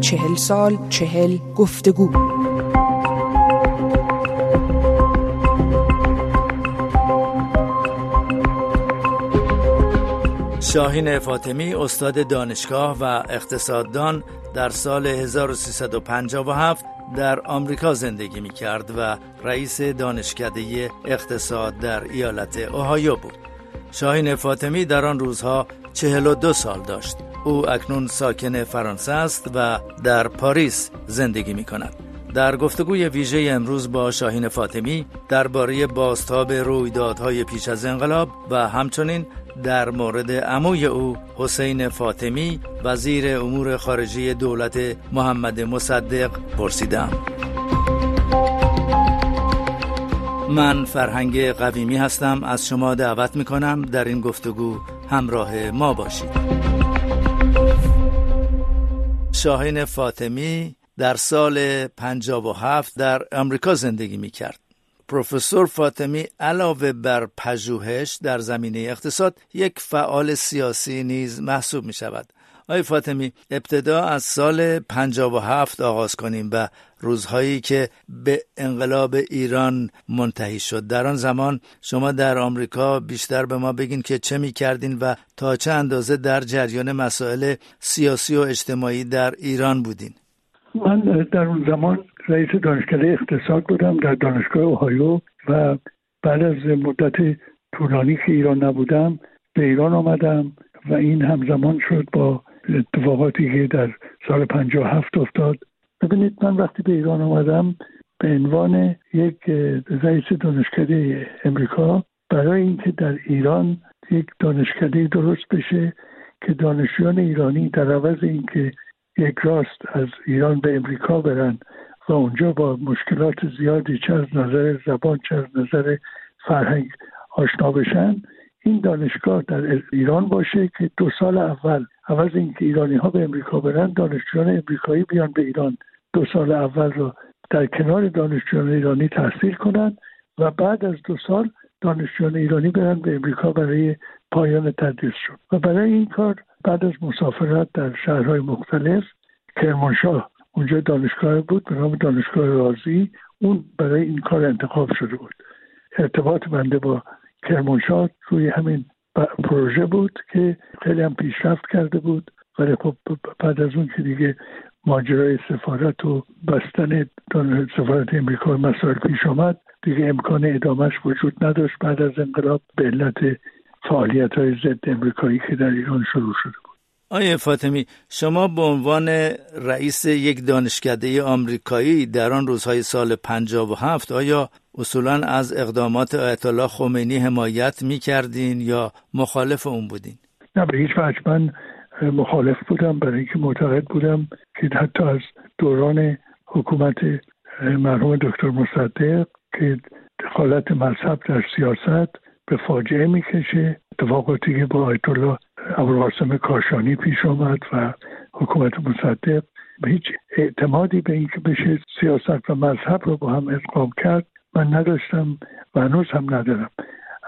چهل سال چهل گفتگو شاهین فاطمی استاد دانشگاه و اقتصاددان در سال 1357 در آمریکا زندگی می کرد و رئیس دانشکده اقتصاد در ایالت اوهایو بود. شاهین فاطمی در آن روزها 42 سال داشت. او اکنون ساکن فرانسه است و در پاریس زندگی می کند. در گفتگوی ویژه امروز با شاهین فاطمی درباره بازتاب رویدادهای پیش از انقلاب و همچنین در مورد عموی او حسین فاطمی وزیر امور خارجه دولت محمد مصدق پرسیدم من فرهنگ قویمی هستم. از شما دعوت می کنم در این گفتگو همراه ما باشید. شاهین فاطمی در سال 57 در امریکا زندگی می کرد پروفسور فاطمی علاوه بر پژوهش در زمینه اقتصاد یک فعال سیاسی نیز محسوب می شود. آقای فاطمی ابتدا از سال 57 آغاز کنیم و روزهایی که به انقلاب ایران منتهی شد. در آن زمان شما در آمریکا بیشتر به ما بگین که چه می کردین و تا چه اندازه در جریان مسائل سیاسی و اجتماعی در ایران بودین؟ من در اون زمان رئیس دانشکده اقتصاد بودم در دانشگاه اوهایو و بعد از مدت طولانی که ایران نبودم به ایران آمدم و این همزمان شد با اتفاقاتی که در سال 57 افتاد. ببینید من وقتی به ایران آمدم به عنوان یک رئیس دانشکده امریکا برای اینکه در ایران یک دانشکده درست بشه که دانشجویان ایرانی در عوض اینکه یک راست از ایران به امریکا برن و اونجا با مشکلات زیادی چه از نظر زبان چه از نظر فرهنگ آشنا بشن این دانشگاه در ایران باشه که دو سال اول عوض اینکه ایرانی ها به امریکا برن دانشجویان امریکایی بیان به ایران. دو سال اول رو در کنار دانشجویان ایرانی تحصیل کنند و بعد از دو سال دانشجویان ایرانی برن به امریکا برای پایان تدریسشون و برای این کار بعد از مسافرت در شهرهای مختلف کرمانشاه اونجا دانشگاه بود به نام دانشگاه رازی اون برای این کار انتخاب شده بود. ارتباط بنده با کرمانشاه روی همین پروژه بود که خیلی هم پیشرفت کرده بود. ولی خب بعد از اون که دیگه ماجرای سفارت و بستن سفارت امریکا مسائل پیش آمد دیگه امکان ادامهش وجود نداشت بعد از انقلاب به علت فعالیت های ضد امریکایی که در ایران شروع شده آیه فاطمی شما به عنوان رئیس یک دانشکده آمریکایی در آن روزهای سال 57 آیا اصولا از اقدامات آیت الله خمینی حمایت می کردین یا مخالف اون بودین؟ نه به هیچ وجه من مخالف بودم برای اینکه معتقد بودم که حتی از دوران حکومت مرحوم دکتر مصدق که دخالت مذهب در سیاست به فاجعه می‌کشه اتفاقاتی که با آیت الله ابوالقاسم کاشانی پیش آمد و حکومت مصدق به هیچ اعتمادی به اینکه بشه سیاست و مذهب رو با هم ادغام کرد من نداشتم و هنوز هم ندارم.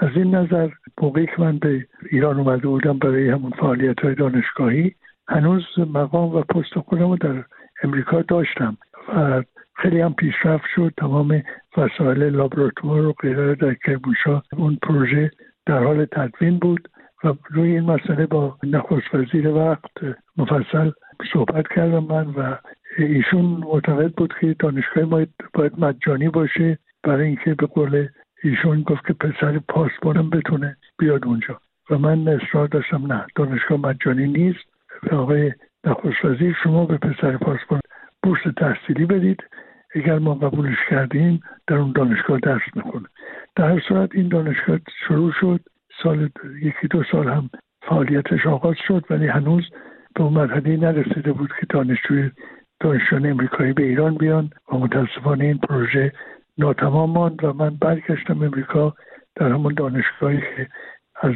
از این نظر موقعی که من به ایران اومده بودم برای همون فعالیت های دانشگاهی هنوز مقام و پست خودم رو در امریکا داشتم و خیلی هم پیشرفت شد. تمام وسایل لابراتوار و غیره در کرمانشاه اون پروژه در حال تدوین بود و روی این مسئله با نخست وزیر وقت مفصل صحبت کردم من و ایشون معتقد بود که دانشگاه ما باید مجانی باشه برای اینکه به قول ایشون گفت که پسر پاسبانم بتونه بیاد اونجا. و من اصرار داشتم نه دانشگاه مجانی نیست. آقای نخست وزیر شما به پسر پاسبان بورس تحصیلی بدید. اگر ما قبولش کردیم در اون دانشگاه درس می‌کنه در هر صورت این دانشگاه شروع شد. سال یکی دو سال هم فعالیتش آغاز شد ولی هنوز به اون مرحله نرسیده بود که دانشجوی دانشجویان امریکایی به ایران بیان و متاسفانه این پروژه ناتمام ماند و من برگشتم امریکا در همون دانشگاهی که از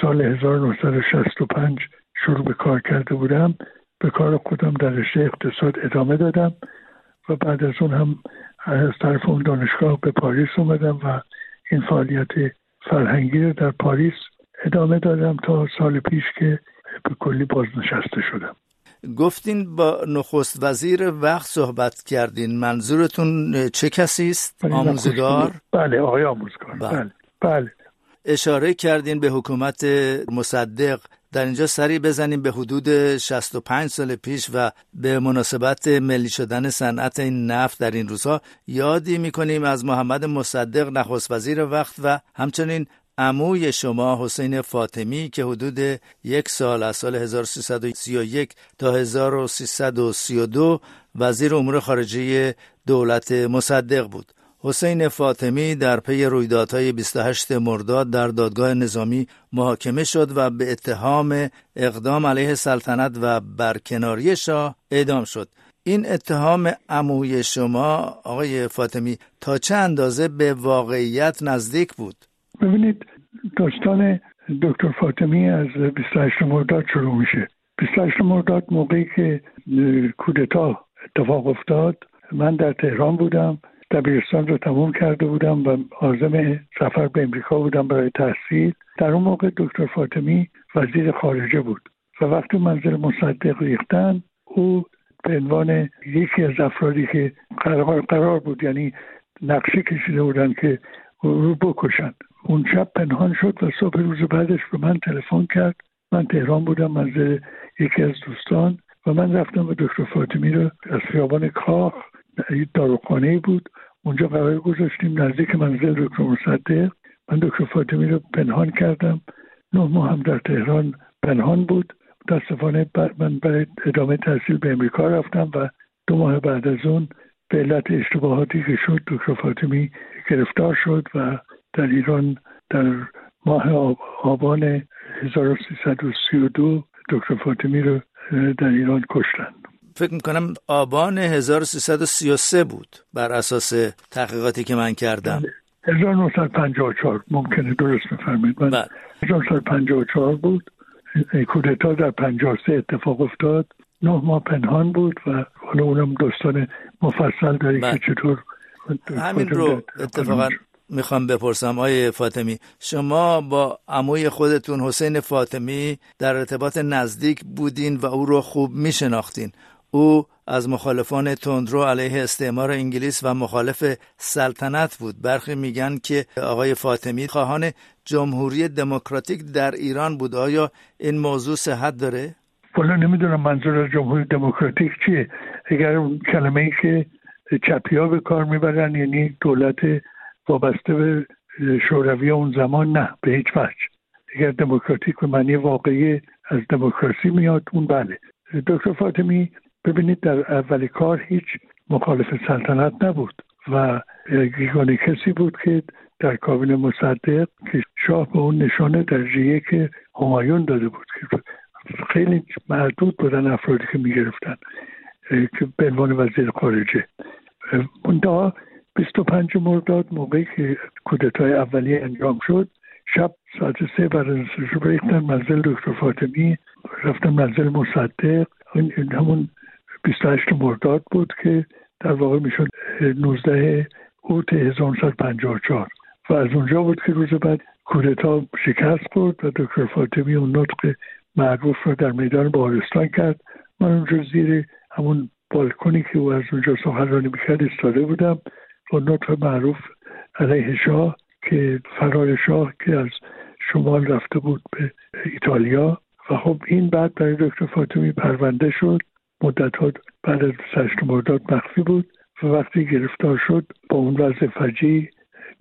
سال 1965 شروع به کار کرده بودم به کار خودم در رشته اقتصاد ادامه دادم و بعد از اون هم از طرف اون دانشگاه به پاریس اومدم و این فعالیت فرهنگی رو در پاریس ادامه دادم تا سال پیش که به کلی بازنشسته شدم. گفتین با نخست وزیر وقت صحبت کردین. منظورتون چه کسی است؟ آموزگار؟ بله آقای آموزگار. بله. بله بله. اشاره کردین به حکومت مصدق. در اینجا سری بزنیم به حدود 65 سال پیش و به مناسبت ملی شدن صنعت این نفت در این روزها یادی می‌کنیم از محمد مصدق نخست وزیر وقت و همچنین عموی شما حسین فاطمی که حدود یک سال از سال 1331 تا 1332 وزیر امور خارجه دولت مصدق بود. حسین فاطمی در پی رویدادهای 28 مرداد در دادگاه نظامی محاکمه شد و به اتهام اقدام علیه سلطنت و برکناری شاه اعدام شد. این اتهام عموی شما آقای فاطمی تا چه اندازه به واقعیت نزدیک بود؟ ببینید داستان دکتر فاطمی از 28 مرداد شروع میشه 28 مرداد موقعی که کودتا اتفاق افتاد من در تهران بودم دبیرستان رو تموم کرده بودم و عازم سفر به امریکا بودم برای تحصیل. در اون موقع دکتر فاطمی وزیر خارجه بود و وقتی منزل مصدق ریختن او به عنوان یکی از افرادی که قرار, قرار بود یعنی نقشه کشیده بودن که رو بکشند اون شب پنهان شد و صبح روز بعدش به من تلفن کرد. من تهران بودم منزل یکی از دوستان و من رفتم به دکتر فاطمی رو از خیابان کاخ داروخانه بود. اونجا قرار گذاشتیم. نزدیک منزل دکتر مصدق. من دکتر فاطمی رو پنهان کردم. نه ماه هم در تهران پنهان بود. متاسفانه من برای ادامه تحصیل به امریکا رفتم و دو ماه بعد از اون به علت اشتباهاتی که شد دکتر فاطمی گرفتار شد و در ایران در ماه آبان 1332 دکتر فاطمی رو در ایران کشتن فکر می‌کنم آبان 1333 بود بر اساس تحقیقاتی که من کردم. 1954 ممکنه درست بفرمایید. من 1954 بله. بود. کودتا در 53 اتفاق افتاد. نه ماه پنهان بود و حالا اونم دوستان مفصل داری که بله. چطور همین رو اتفاقا می‌خوام بپرسم آقای فاطمی شما با عموی خودتون حسین فاطمی در ارتباط نزدیک بودین و او رو خوب میشناختین. او از مخالفان تندرو علیه استعمار انگلیس و مخالف سلطنت بود. برخی میگن که آقای فاطمی خواهان جمهوری دموکراتیک در ایران بود. آیا این موضوع صحت داره؟ والا نمی‌دونم منظور از جمهوری دموکراتیک چیه. اگر کلمه ای که چپی ها به کار می‌برن یعنی دولت وابسته به شوروی اون زمان نه به هیچ وجه. اگر دموکراتیک به معنی واقعی از دموکراسی میاد اون بله. دکتر فاطمی ببینید در اول کار هیچ مخالف سلطنت نبود و یگانه کسی بود که در کابینه مصدق که شاه به اون نشانه درجه که همایون داده بود که خیلی محدود بودن افرادی که می‌گرفتن که به عنوان وزیر خارجه. منتها 25 مرداد موقعی که کودتای اولیه انجام شد شب ساعت سه رو ریختن منزل دکتر فاطمی رفتن منزل مصدق. این همون 28 مرداد بود که در واقع می‌شد 19 اوت 1954 و از اونجا بود که روز بعد کودتا شکست خورد و دکتر فاطمی اون نطق معروف رو در میدان بارستان کرد. من اونجا زیر همون بالکنی که او از اونجا سخنرانی می‌کرد استاده بودم. با نطق معروف علیه شاه که فرار شاه که از شمال رفته بود به ایتالیا. و خب این بعد برای دکتر فاطمی پرونده شد. مدت ها بعد از سشت مرداد مخفی بود و وقتی گرفتار شد با اون وضع فجی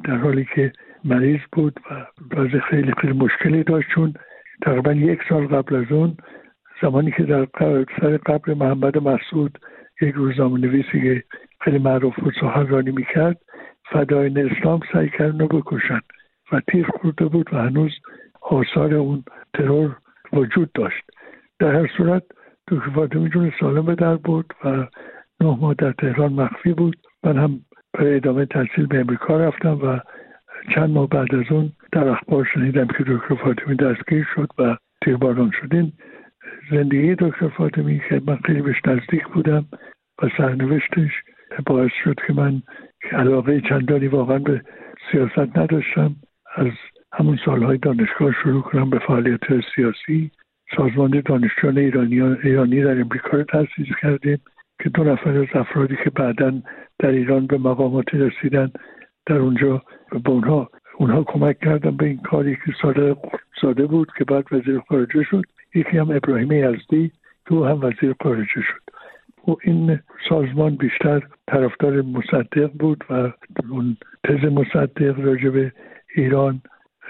در حالی که مریض بود و وضع خیلی خیلی مشکلی داشت چون تقریبا یک سال قبل از اون زمانی که در سر قبر محمد مسعود یک روزنامه نویسی که خیلی معروف بود سخنرانی می‌کرد فداین اسلام سعی کردن رو بکشن و تیر خورده بود و هنوز آثار اون ترور وجود داشت. در هر صورت دکتر فاطمی جون سالم به در بود و نه ماه در تهران مخفی بود. من هم برای ادامه تحصیل به امریکا رفتم و چند ماه بعد از اون در اخبار شنیدم که دکتر فاطمی دستگیر شد و تیرباران شدین. زندگی دکتر فاطمی که من خیلی بهش نزدیک بودم و سرنوشتش باعث شد که من علاقه چندانی واقعا به سیاست نداشتم. از همون سالهای دانشگاه شروع کنم به فعالیت سیاسی. سازمان دانشجویان ایرانی, در امریکا رو تأسیس کردیم که دو نفر از افرادی که بعدا در ایران به مقامات رسیدن در اونجا به اونها اونها کمک کردن به این کاری که ساده ساده بود که بعد وزیر خارجه شد. یکی هم ابراهیم یزدی که او هم وزیر خارجه شد. و این سازمان بیشتر طرفدار مصدق بود و اون تز مصدق راجع ایران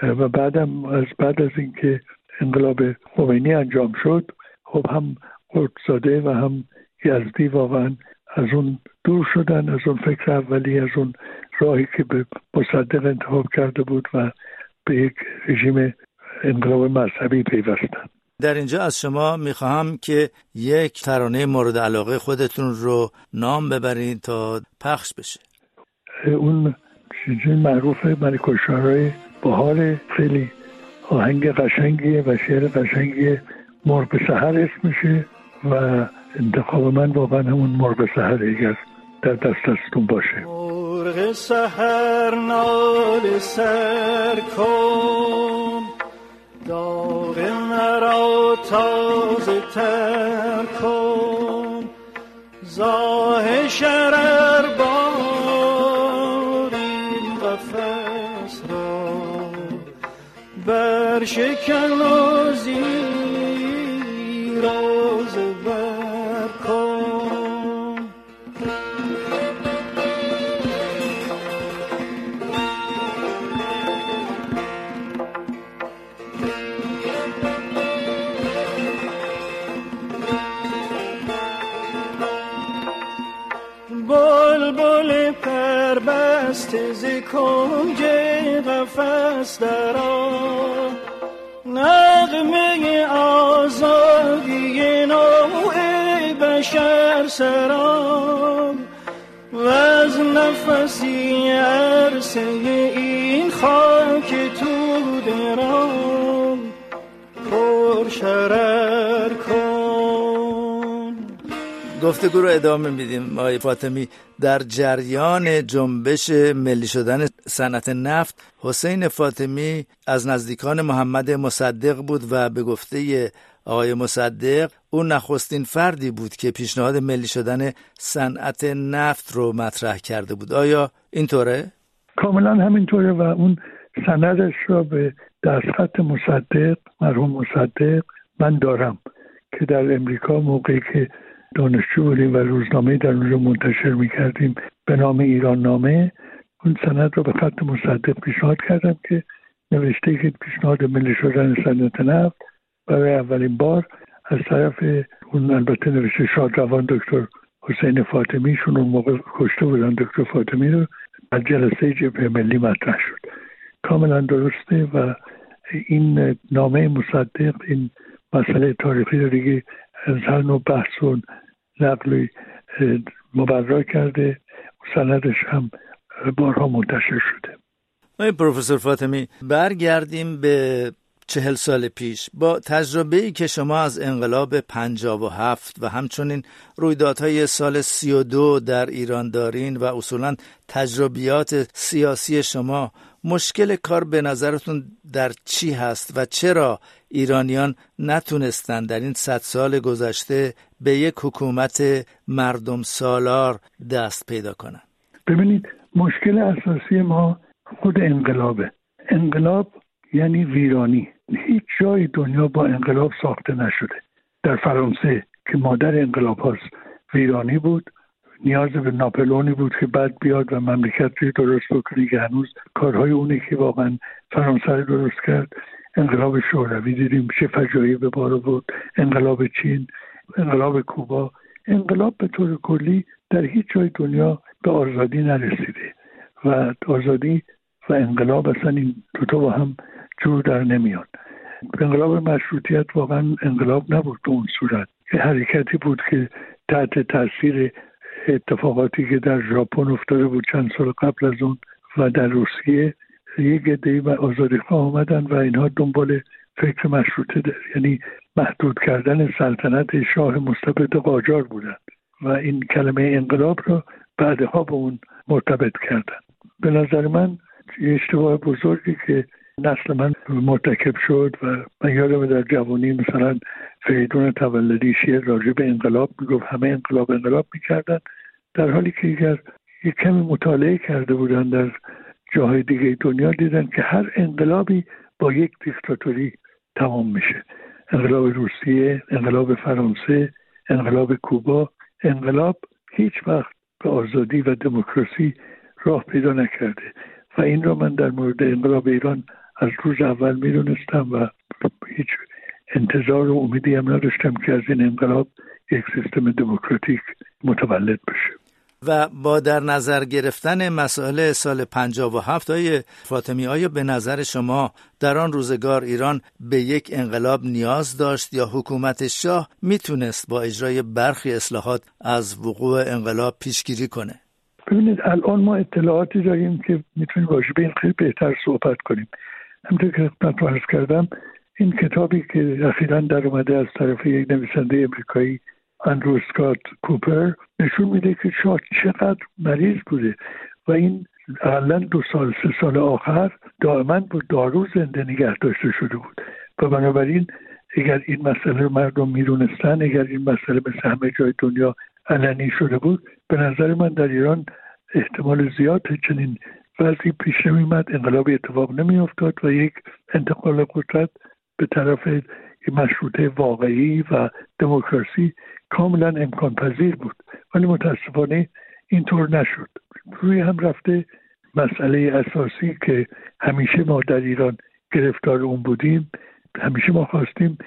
و بعدم از بعد از اینکه انقلاب خمینی انجام شد خب هم قدساده و هم یزدی واقعا از اون دور شدن از اون فکر اولی از اون راهی که به مصدق انتخاب کرده بود و به یک رژیم انقلاب مذهبی پیوستن. در اینجا از شما می‌خواهم که یک ترانه مورد علاقه خودتون رو نام ببرید تا پخش بشه. اون چیزی معروف ملکوشارای بحال خیلی آهنگ قشنگیه و شعر قشنگیه. مرغ سهر میشه و انتخاب من واقعا همون مرغ سهر اگر در دست دستتون باشه. مرغ سهر نال سر کن. داغ مرا تازه تر کن. زاه شرر بر شکن و سرام و از نفسی عرصه این خاک تو درام پر شرر کن. گفتگو رو ادامه میدیم. آقای فاطمی در جریان جنبش ملی شدن صنعت نفت حسین فاطمی از نزدیکان محمد مصدق بود و به گفته آقای مصدق او نخستین فردی بود که پیشنهاد ملی شدن صنعت نفت رو مطرح کرده بود. آیا اینطوره؟ کاملا همینطوره و اون سندش را به دستخط مصدق مرحوم مصدق من دارم که در امریکا موقعی که دانشجو بودیم و روزنامه در اونجا منتشر می‌کردیم به نام ایران نامه اون سند رو به خط مصدق پیشنهاد کردم که نوشته که پیشنهاد ملی شدن صنعت نفت برای اولین بار از طرف اون البته نوشته شادروان دکتر حسین فاطمیشون اون موقع کشته بودن دکتر فاطمی رو در جلسه جبهه ملی مطرح شد. کاملا درسته و این نامه مصدق این مسئله تاریخی رو دیگه از هر نوع بحث و نقلی مبرا کرده. سندش هم بارها منتشر شده. آقای پروفسور فاطمی برگردیم به چهل سال پیش با تجربه ای که شما از انقلاب پنجاب و هفت و همچنین رویدادهای سال سی و دو در ایران دارین و اصولا تجربیات سیاسی شما مشکل کار به نظرتون در چی هست و چرا ایرانیان نتونستند در این صد سال گذشته به یک حکومت مردم سالار دست پیدا کنند ببینید مشکل اساسی ما خود انقلابه. انقلاب یعنی ویرانی. هیچ جای دنیا با انقلاب ساخته نشده. در فرانسه که مادر انقلاب هاست ویرانی بود نیاز به ناپلونی بود که بعد بیاد و مملکت رو درست بکنه که هنوز کارهای اونه که واقعا فرانسه درست کرد. انقلاب شوروی دیدیم چه فجایی به بار بود انقلاب چین انقلاب کوبا. انقلاب به طور کلی در هیچ جای دنیا به آزادی نرسیده. و آزادی و انقلاب اصلا این دوتا با هم جور در نمیان انقلاب مشروطیت واقعا انقلاب نبود به اون صورت حرکتی بود که تحت تاثیر اتفاقاتی که در ژاپن افتاده بود چند سال قبل از اون و در روسیه یک عدهای و آزادی آمدن و اینها دنبال فکر مشروطه در. یعنی محدود کردن سلطنت شاه مستبد قاجار بودند و این کلمه انقلاب را بعدها به اون مرتبط کردن به نظر من اشتباه بزرگی که نسل من مرتکب شد و من یادم در جوانی مثلا فریدون تولدی شیر راجع به انقلاب می‌گفت همه انقلاب انقلاب می‌کردن. در حالی که اگر یک کمی مطالعه کرده بودن در جاهای دیگه دنیا دیدن که هر انقلابی با یک دیکتاتوری تمام میشه. انقلاب روسیه انقلاب فرانسه انقلاب کوبا. انقلاب هیچ وقت به آزادی و دموکراسی راه پیدا نکرده. این را من در مورد انقلاب ایران از روز اول می‌دونستم و هیچ انتظار و امیدی هم نداشتم که از این انقلاب یک سیستم دموکراتیک متولد بشه. و با در نظر گرفتن مسائل سال 57 های فاطمی آیا به نظر شما در آن روزگار ایران به یک انقلاب نیاز داشت یا حکومت شاه می‌تونست با اجرای برخی اصلاحات از وقوع انقلاب پیشگیری کنه؟ ببینید الان ما اطلاعاتی داریم که می‌تونیم راجع به این خیلی بهتر صحبت کنیم. همونطور که خدمت کردم این کتابی که اخیرا در اومده از طرف یک نویسنده امریکایی اندرو سکات کوپر نشون میده که شاه چقدر مریض بوده و این اقلا دو سال سه سال آخر دائما با دارو زنده نگه داشته شده بود. و بنابراین اگر این مسئله مردم می‌دونستن اگر این مسئله به همه جای دنیا علنی شده بود به نظر من در ایران احتمال زیاد چنین وضعی پیش نمیمد انقلابی اتفاق نمیافتاد و یک انتقال قدرت به طرف مشروطه واقعی و دموکراسی کاملا امکان پذیر بود. ولی متاسفانه اینطور نشد. روی هم رفته مسئله اساسی که همیشه ما در ایران گرفتار اون بودیم همیشه ما خواستیم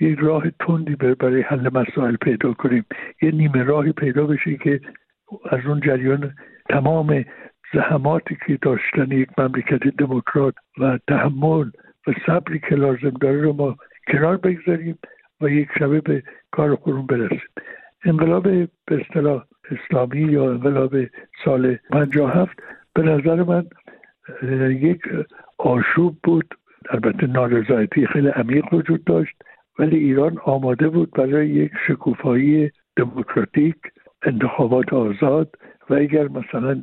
یک راه تندی برای حل مسائل پیدا کنیم. یه نیمه راهی پیدا بشه که از اون جریان تمام زحماتی که داشتن یک مملکت دموکرات و تحمل و صبری که لازم داره رو ما کنار بگذاریم و یک شبه به کار خودمون برسیم. انقلاب به اصطلاح اسلامی یا انقلاب سال 57 به نظر من یک آشوب بود. البته نارضایتی خیلی عمیق وجود داشت. ولی ایران آماده بود برای یک شکوفایی دموکراتیک انتخابات آزاد و اگر مثلا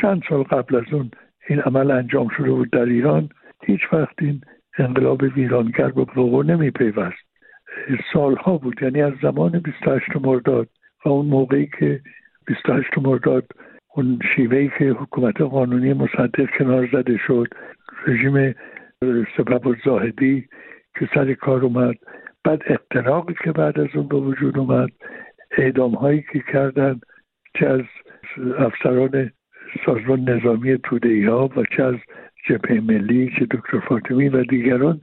چند سال قبل از اون این عمل انجام شده بود در ایران هیچ وقت این انقلاب ویرانگر به وقوع نمی پیوست سالها بود یعنی از زمان 28 مرداد و اون موقعی که 28 مرداد اون شیوهی که حکومت قانونی مصدق کنار زده شد رژیم سبب زاهدی که سر کار اومد بعد اقتراقی که بعد از اون به وجود اومد اعدام هایی که کردن چه از افسران سازمان نظامی توده ها و چه از جبهه ملی چه دکتر فاطمی و دیگران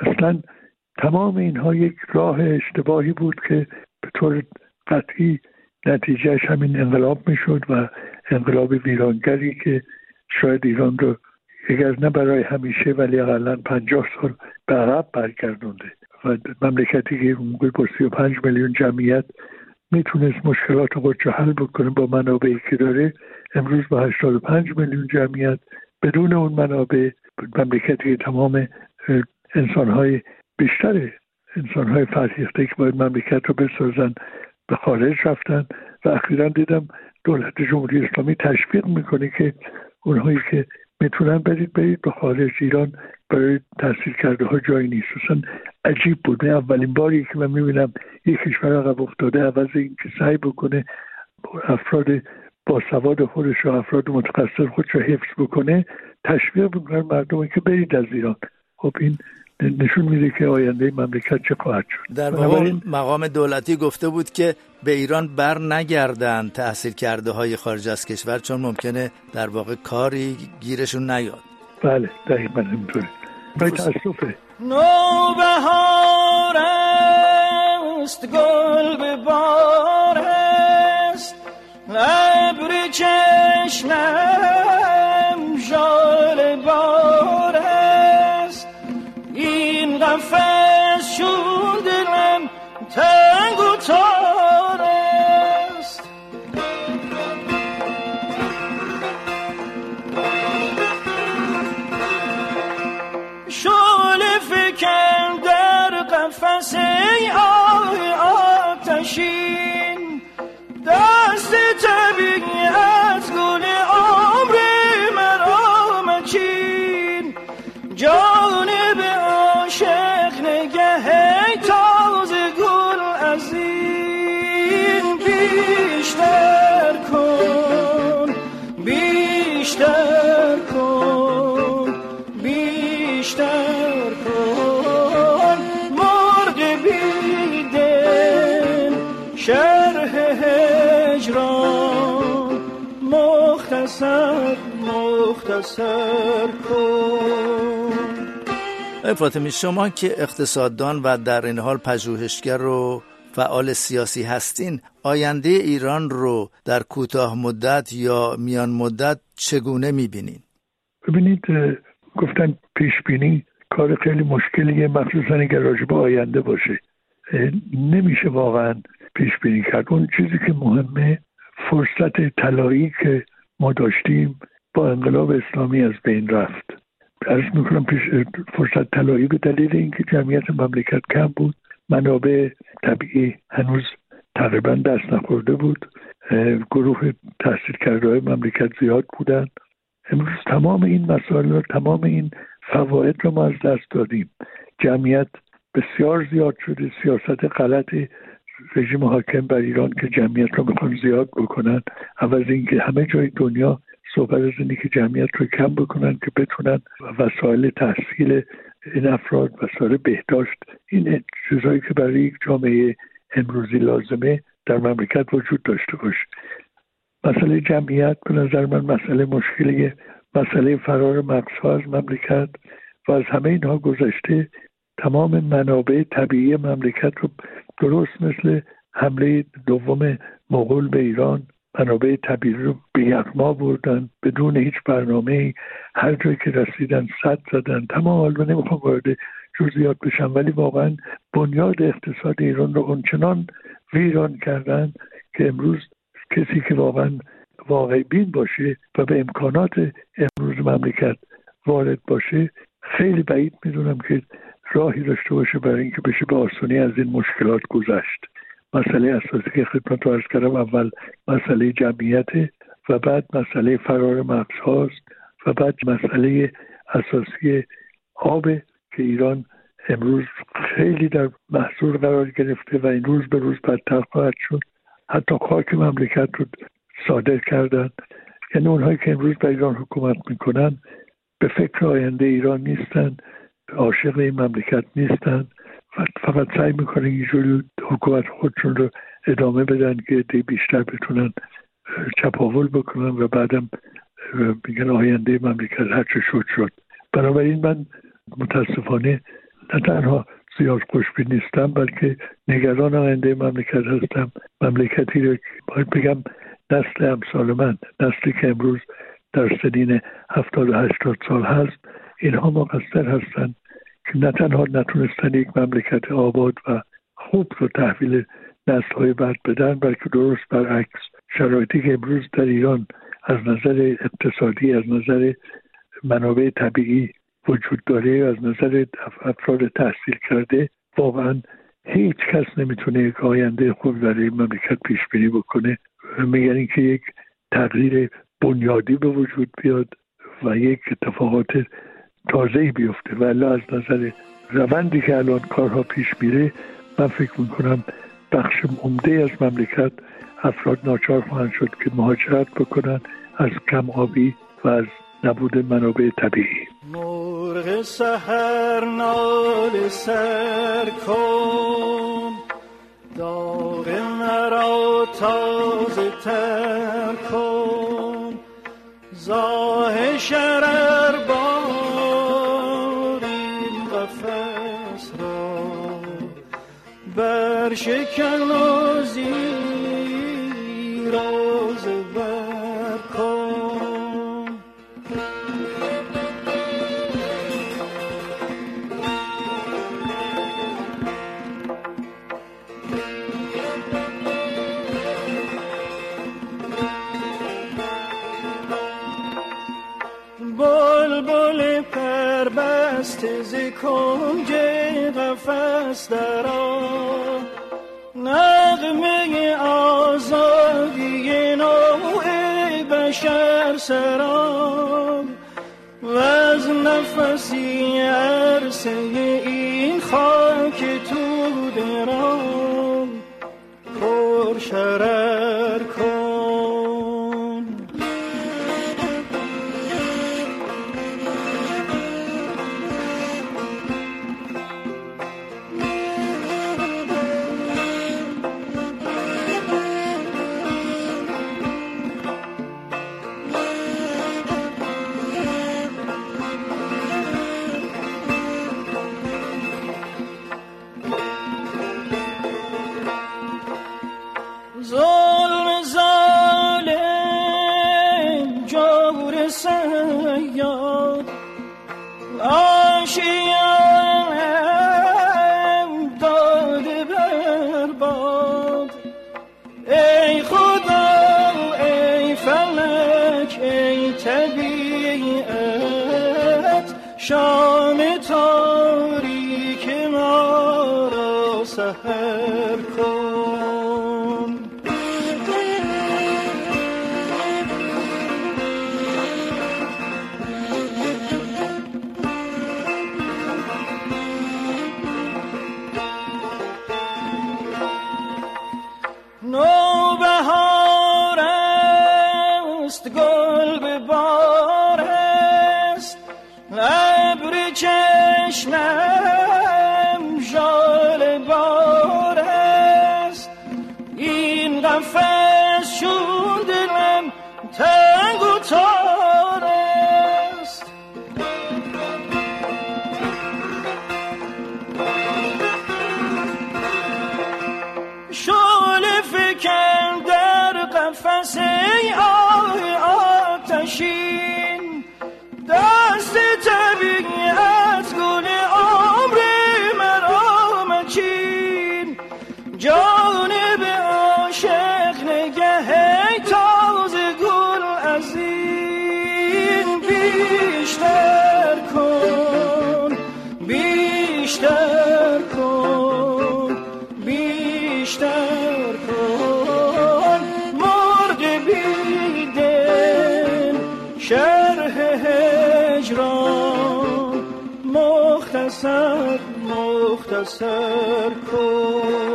اصلا تمام اینها یک راه اشتباهی بود که به طور قطعی نتیجهش همین انقلاب می‌شد و انقلاب ویرانگری که شاید ایران رو اگر نه برای همیشه ولی اقلا پنجاه سال به عقب برگردونده و مملکتی که موقع با سی و پنج میلیون جمعیت می‌تونست مشکلات خود رو حل بکنه با منابعی که داره امروز با هشتاد و پنج میلیون جمعیت بدون اون منابع مملکتی که تمام انسانهای بیشتر انسانهای فرهیخته که باید مملکت رو بسازن به خارج رفتن و اخیرا دیدم دولت جمهوری اسلامی تشویق می‌کنه که اونهایی که می‌تونن برید برید به خارج ایران برای تحصیل کرده ها جایی نیست. اصلا عجیب بود. اولین باری که من می‌بینم یک کشور عقب افتاده عوض اینکه سعی بکنه افراد با سواد خودش و افراد متخصص خودش رو حفظ بکنه تشویق بکنه مردم که برید از ایران. خب این نشون میده که آینده مملکت چه خواهد شد. در واقع مقام دولتی گفته بود که به ایران بر نگردن تحصیل کرده های خارج از کشور چون ممکنه در واقع کاری گیرشون نیاد. بله دقیقا اینطوره برای تاسفه نوبهار است گل به بار است ابر چشمم Hey. شرح هجران. مختصر مختصر کن. فاطمی شما که اقتصاددان و در این حال پژوهشگر رو فعال سیاسی هستین آینده ایران رو در کوتاه مدت یا میان مدت چگونه می‌بینین؟ ببینید گفتن پیش بینی کار خیلی مشکلیه مخصوصا اگر راجب آینده باشه. نمیشه واقعا پیش بینی کرد اون چیزی که مهمه فرصت طلایی که ما داشتیم با انقلاب اسلامی از بین رفت. ارز می‌کنم پیش فرصت طلایی به دلیل اینکه جمعیت مملکت کم بود منابع طبیعی هنوز تقریبا دست نخورده بود. گروه تحصیل کرده های مملکت زیاد بودن. امروز تمام این مسائل و تمام این فواید رو ما از دست دادیم. جمعیت بسیار زیاد شده سیاست غلط رژیم حاکم بر ایران که جمعیت رو می‌خوان زیاد بکنن. عوض اینکه همه جای دنیا صحبت از اینه که جمعیت رو کم بکنن که بتونن وسایل تحصیل این افراد وسایل بهداشت این چیزهایی که برای یک جامعه امروزی لازمه در مملکت وجود داشته باشه. مسئله جمعیت به نظر من مسئله مشکلیه. مسئله فرار مقصها از مملکت و از همه اینها گذشته تمام منابع طبیعی مملکت رو درست مثل حمله دوم مغول به ایران منابع طبیعی رو به یغما بردن بدون هیچ برنامه هر جایی که رسیدن صد زدن. تمام حال نمی‌خوام وارد جزئیات بشم ولی واقعا بنیاد اقتصاد ایران رو اونچنان ویران کردن که امروز کسی که واقعا واقع بین باشه و به امکانات امروز مملکت وارد باشه خیلی بعید می‌دونم که راهی داشته باشه برای اینکه بشه به آسانی از این مشکلات گذشت. مسئله اساسی که خدمت رو کردم اول مسئله جمعیت و بعد مسئله فرار مغز هاست و بعد مسئله اساسی آب که ایران امروز خیلی در محصول قرار گرفته و این روز به روز بدتر خواهد شد. حتی خاک مملکت رو صادر کردن. یعنی اونهایی که امروز به ایران حکومت می‌کنن به فکر آینده ایران نیستن. عاشق این مملکت نیستن و فقط سعی می‌کنن اینجوری حکومت خودشون رو ادامه بدن که دی بیشتر بتونن چپاول بکنن و بعدم میگن آینده مملکت هرچه شد شد. بنابراین من متاسفانه نه تنها زیاد خوشبین نیستم بلکه نگران آینده مملکت هستم. مملکتی رو باید بگم نسل امثال من نسلی که امروز در سنین هفتاد و هشتاد سال هست اینها مقصر هستند. که نه تنها نتونستن یک مملکت آباد و خوب رو تحویل نسل های بعد بدن بلکه درست برعکس شرایطی که امروز در ایران از نظر اقتصادی از نظر منابع طبیعی وجود داره از نظر افراد تحصیل کرده واقعا هیچ کس نمی‌تونه یک آینده خوب برای مملکت پیش بینی بکنه. مگر اینکه یک تغییر بنیادی به وجود بیاد و یک اتفاقات تازه بیفته ولی از نظر روندی که الان کارها پیش میره من فکر می‌کنم بخش عمده از مملکت افراد ناچار خواهند شد که مهاجرت بکنن از کم آبی و از نبود منابع طبیعی. مرغ سهر نال سر کن داغ مرا تازه تر کن. زاه شرر بر شکن و زیراز بر کن بلبل پربسته ز کنج قفس درا نغمه آزادی نوع بشر سرام و از نفسی عرصه این خاک تو درام پر شرر Oh. Krishna. مختصر مختصر کن.